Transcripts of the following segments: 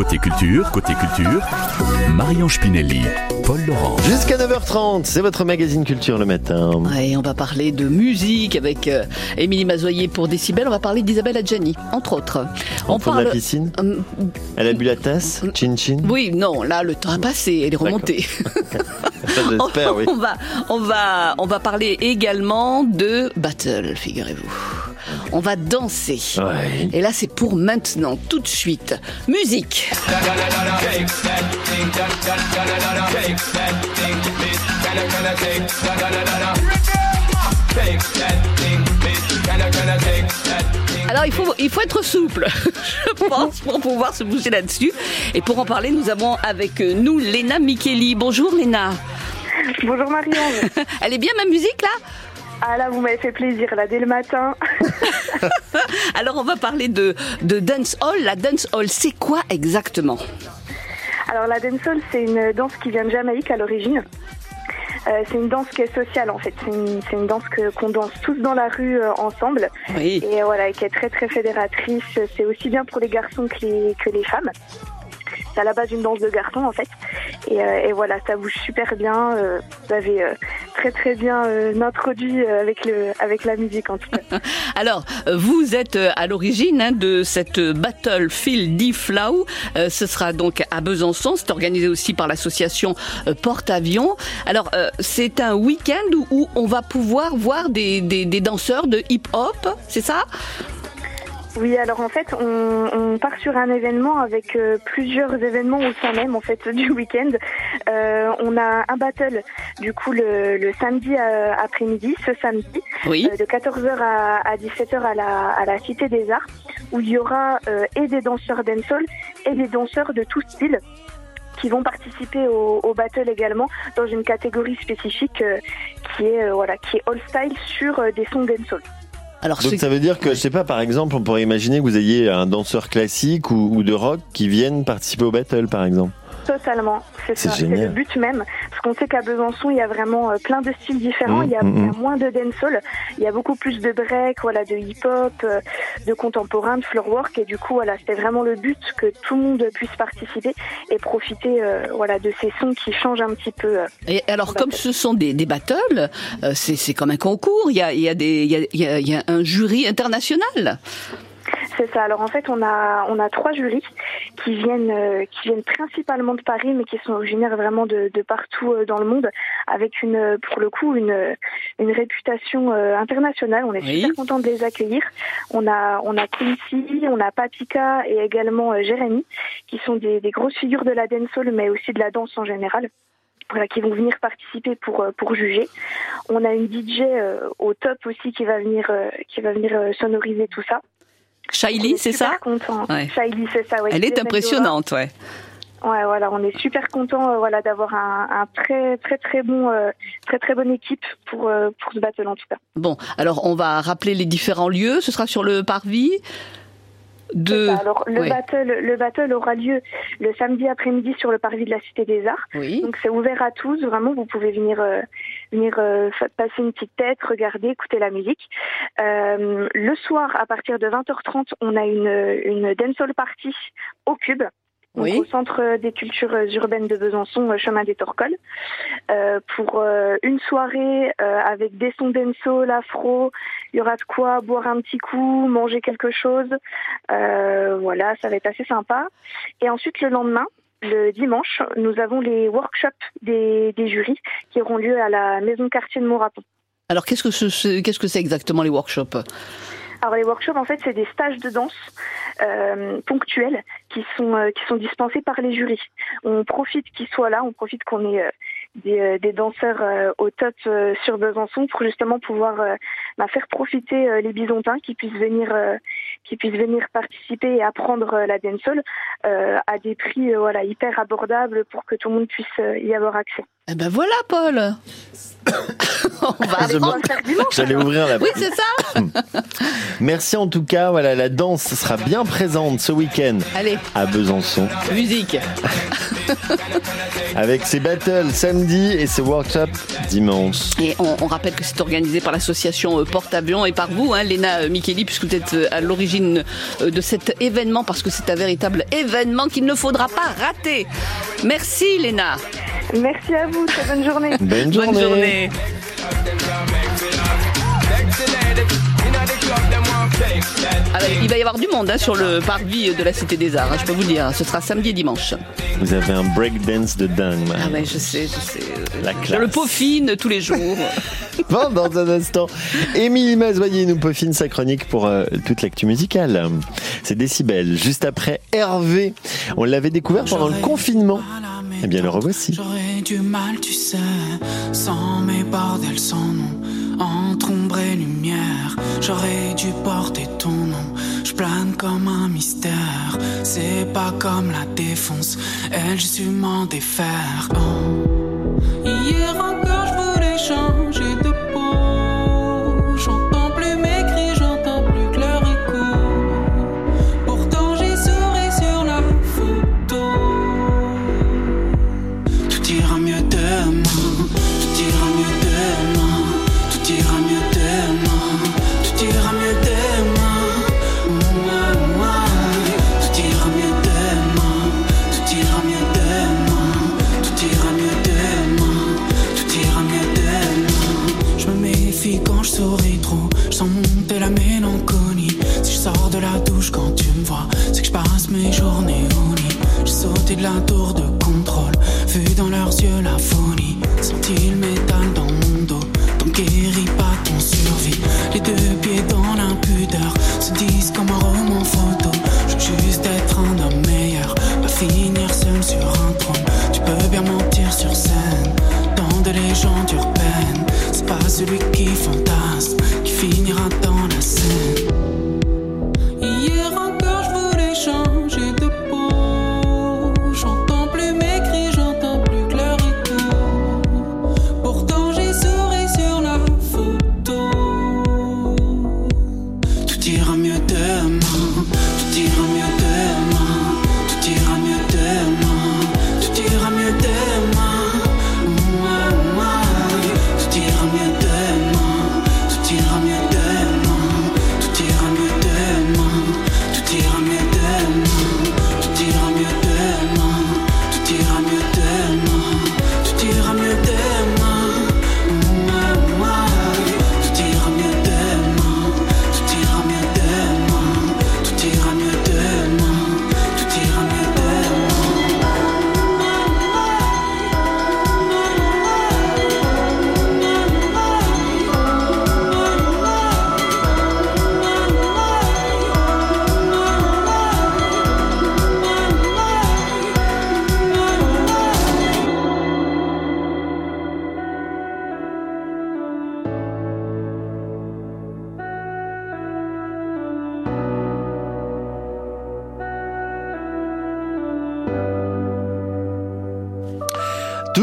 Côté culture, côté culture, Marion Spinelli, Paul Laurent. Jusqu'à 9h30, c'est votre magazine culture le matin. Et on va parler de musique avec euh, Émilie Mazoyer pour Décibel. On va parler d'Isabelle Adjani, entre autres. On, parle de la piscine Euh, Elle a bu la tasse Chin chin? Oui, non, là, le temps a passé, elle est remontée. Ça, J'espère, oui. on, va, on, va, on va parler également de battle, figurez-vous. On va danser. Ouais. Et là, c'est pour maintenant, tout de suite. Musique. Alors, il faut, il faut être souple, je pense, pour pouvoir se bouger là-dessus. Et pour en parler, nous avons avec nous Léna Micheli. Bonjour, Léna. Bonjour Marion. Elle est bien, ma musique, là? Ah là, vous m'avez fait plaisir, là, dès le matin. Alors, on va parler de, de dance hall. La dance hall, c'est quoi exactement? Alors, la dancehall, c'est une danse qui vient de Jamaïque à l'origine. Euh, c'est une danse qui est sociale en fait. C'est une, danse que, qu'on danse tous dans la rue euh, ensemble Oui. et euh, voilà, qui est très très fédératrice. C'est aussi bien pour les garçons que les, que les femmes. C'est à la base une danse de garçons en fait. Et, euh, et voilà, ça bouge super bien. Vous avez très très bien euh, introduit euh, avec, le, avec la musique en tout cas. Alors, euh, vous êtes euh, à l'origine hein, de cette Battlefield D-Flow. Euh, ce sera donc à Besançon. C'est organisé aussi par l'association Porte-Avions. Alors, c'est un week-end où, on va pouvoir voir des, des danseurs de hip-hop, c'est ça? Oui, alors en fait, on, on part sur un événement avec euh, plusieurs événements au sein même en fait du week-end. Euh, on a un battle du coup le, le samedi euh, après-midi, ce samedi, Oui. euh, de 14h à, à 17h à la, à la Cité des Arts, où il y aura euh, et des danseurs dancehall et des danseurs de tout style qui vont participer au, au battle également dans une catégorie spécifique euh, qui est euh, voilà qui est all style sur euh, des sons dancehall. Alors, Donc ça veut dire que, je sais pas, par exemple, on pourrait imaginer que vous ayez un danseur classique ou, ou de rock qui viennent participer au battle, par exemple. Totalement, c'est ça, c'est le but même. Parce qu'on sait qu'à Besançon, il y a vraiment euh, plein de styles différents. Mmh, il, y a, mmh, il y a mmh. moins de dancehall, il y a beaucoup plus de break, voilà, de hip-hop, euh, de contemporain, de floorwork. Et du coup, voilà, c'était vraiment le but que tout le monde puisse participer et profiter, euh, voilà, de ces sons qui changent un petit peu. euh. Et alors, comme ce sont des, des battles, euh, c'est comme un concours. Il y a, il y, a des- il y, a, il y a- il y a un jury international. C'est ça. Alors en fait, on a on a trois jurys qui viennent euh, qui viennent principalement de Paris, mais qui sont originaires vraiment de, de partout euh, dans le monde, avec une euh, pour le coup une une réputation euh, internationale. On est Oui. super content de les accueillir. On a on a Quincy, on a Papika et également euh, Jérémy, qui sont des, des grosses figures de la dancehall, mais aussi de la danse en général. Voilà, qui vont venir participer pour euh, pour juger. On a une DJ euh, au top aussi qui va venir euh, qui va venir euh, sonoriser tout ça. Shaili, c'est ça content. Ouais. Shaili, c'est ça. Ouais. Elle est impressionnante, ouais. Ouais, voilà, on est super content, euh, voilà, d'avoir un, un très très très bon, euh, très très bonne équipe pour euh, pour ce battle en tout cas. Bon, alors on va rappeler les différents lieux. Ce sera sur le parvis de. Alors le ouais. battle, le battle aura lieu le samedi après-midi sur le parvis de la Cité des Arts. Oui. Donc c'est ouvert à tous, vraiment, vous pouvez venir euh, venir euh, passer une petite tête, regarder, écouter la musique. Euh, le soir, à partir de 20h30, on a une, une dancehall party au Cube. Donc Oui. au centre des cultures urbaines de Besançon, euh, chemin des Torcoles, euh, pour euh, une soirée euh, avec des sons dancehall, afro. Il y aura de quoi boire un petit coup, manger quelque chose. Voilà, ça va être assez sympa. Et ensuite le lendemain, le dimanche, nous avons les workshops des, des jurys qui auront lieu à la maison quartier de Montrapon. Alors qu'est-ce que c'est qu'est-ce que c'est exactement les workshops? Alors les workshops, en fait, c'est des stages de danse euh, ponctuels qui sont euh, qui sont dispensés par les jurys. On profite qu'ils soient là, on profite qu'on ait euh, des, euh, des danseurs au top sur Besançon pour justement pouvoir bah, faire profiter les Bisontins qui puissent venir qui puissent venir participer et apprendre la dancehall à des prix voilà hyper abordables pour que tout le monde puisse y avoir accès. Eh ben voilà, Paul. On va apprendre. J'allais ouvrir la Oui, c'est ça. Merci en tout cas. Voilà, la danse sera bien présente ce week-end Allez, à Besançon musique. avec ses battles samedi et ses workshops dimanche. Et on, on rappelle que c'est organisé par l'association euh, Porte-Avions et par vous, hein, Léna euh, Micheli, puisque vous êtes euh, à l'origine de cet événement, parce que c'est un véritable événement qu'il ne faudra pas rater. Merci, Léna. Merci à vous, très bonne journée. Bonne journée. Bonne journée. Ah bah, il va y avoir du monde hein, sur le parvis de la Cité des Arts, hein, je peux vous le dire. Ce sera samedi et dimanche. Vous avez un breakdance de dingue. Ah Marie. ouais, je sais, je sais. La Je classe. le peaufine tous les jours. Bon, dans un instant, Émilie Mazoyer nous peaufine sa chronique pour euh, toute l'actu musicale. C'est Décibel. Juste après Hervé. On l'avait découvert pendant le confinement. Eh. J'aurais du mal, tu sais, sans mes bordels, sans nom, entre ombre lumière. J'aurais dû porter ton nom, je plane comme un mystère. C'est pas comme la défonce, elle, su m'en défaire. Oh. Hier encore, je voulais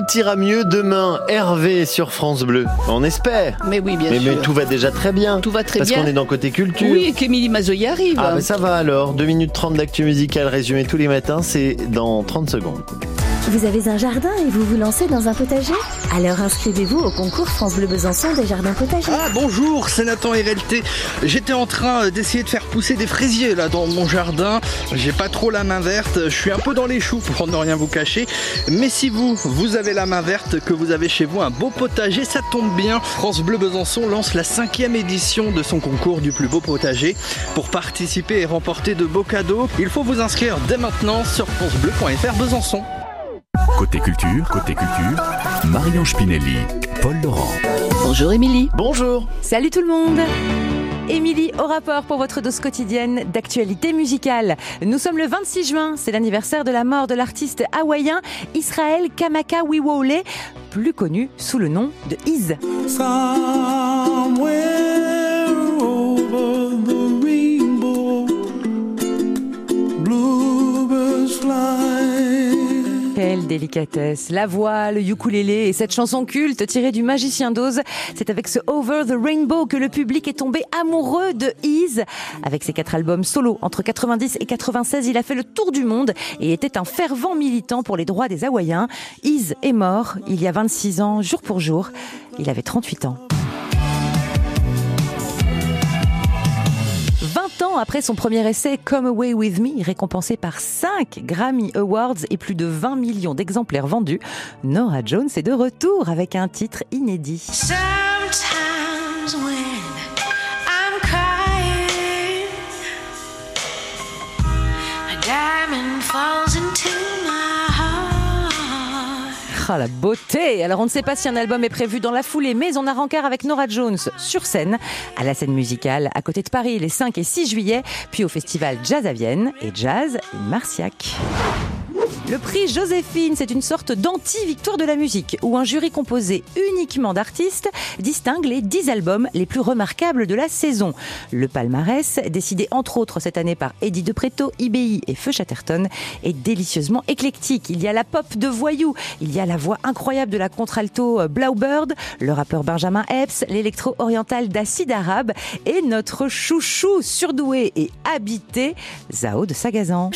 Tout ira mieux demain. Hervé sur France Bleu. On espère. Mais oui, bien Mais, mais sûr. tout va déjà très bien. Tout va très Parce bien. qu'on est dans Côté Culture. Oui, et qu'Émilie Mazoyer arrive. Ah, mais ça va alors. 2 minutes 30 d'actu musicale résumé tous les matins. C'est dans 30 secondes. Vous avez un jardin et vous vous lancez dans un potager Alors inscrivez-vous au concours France Bleu Besançon des jardins potagers. Ah bonjour, c'est Nathan RLT. J'étais en train euh, d'essayer de faire pousser des fraisiers là dans mon jardin. J'ai pas trop la main verte, je suis un peu dans les choux pour ne rien vous cacher. Mais si vous, vous avez la main verte, que vous avez chez vous un beau potager, ça tombe bien. France Bleu Besançon lance la cinquième édition de son concours du plus beau potager. Pour participer et remporter de beaux cadeaux, il faut vous inscrire dès maintenant sur francebleu.fr Besançon. Côté culture, côté culture, Marion Spinelli, Paul Laurent. Bonjour Émilie. Bonjour. Salut tout le monde Émilie au rapport pour votre dose quotidienne d'actualité musicale. Nous sommes le 26 juin, c'est l'anniversaire de la mort de l'artiste hawaïen Israël Kamaka Wiwole, plus connu sous le nom de Iz. La voix, le ukulélé et cette chanson culte tirée du Magicien d'Oz. C'est avec ce Over the Rainbow que le public est tombé amoureux de Ease. Avec ses quatre albums solo entre 90 et 96, il a fait le tour du monde et était un fervent militant pour les droits des Hawaïens. Ease est mort il y a 26 ans, jour pour jour. Il avait 38 ans. Après son premier essai Come Away With Me, récompensé par 5 Grammy Awards et plus de 20 millions d'exemplaires vendus, Nora Jones est de retour avec un titre inédit. Ah, la beauté Alors on ne sait pas si un album est prévu dans la foulée, mais on a rencard avec Nora Jones sur scène, à la scène musicale, à côté de Paris les 5 et 6 juillet, puis au festival Jazz à Vienne et Jazz Marciac. Le prix Joséphine, c'est une sorte d'anti-victoire de la musique, où un jury composé uniquement d'artistes distingue les 10 albums les plus remarquables de la saison. Le palmarès, décidé entre autres cette année par Eddie De Preto, IBI et Feu Chatterton, est délicieusement éclectique. Il y a la pop de Voyou, il y a la voix incroyable de la contralto Blaubird, le rappeur Benjamin Epps, l'électro-oriental d'Acide Arabe et notre chouchou surdoué et habité, Zao de Sagazan.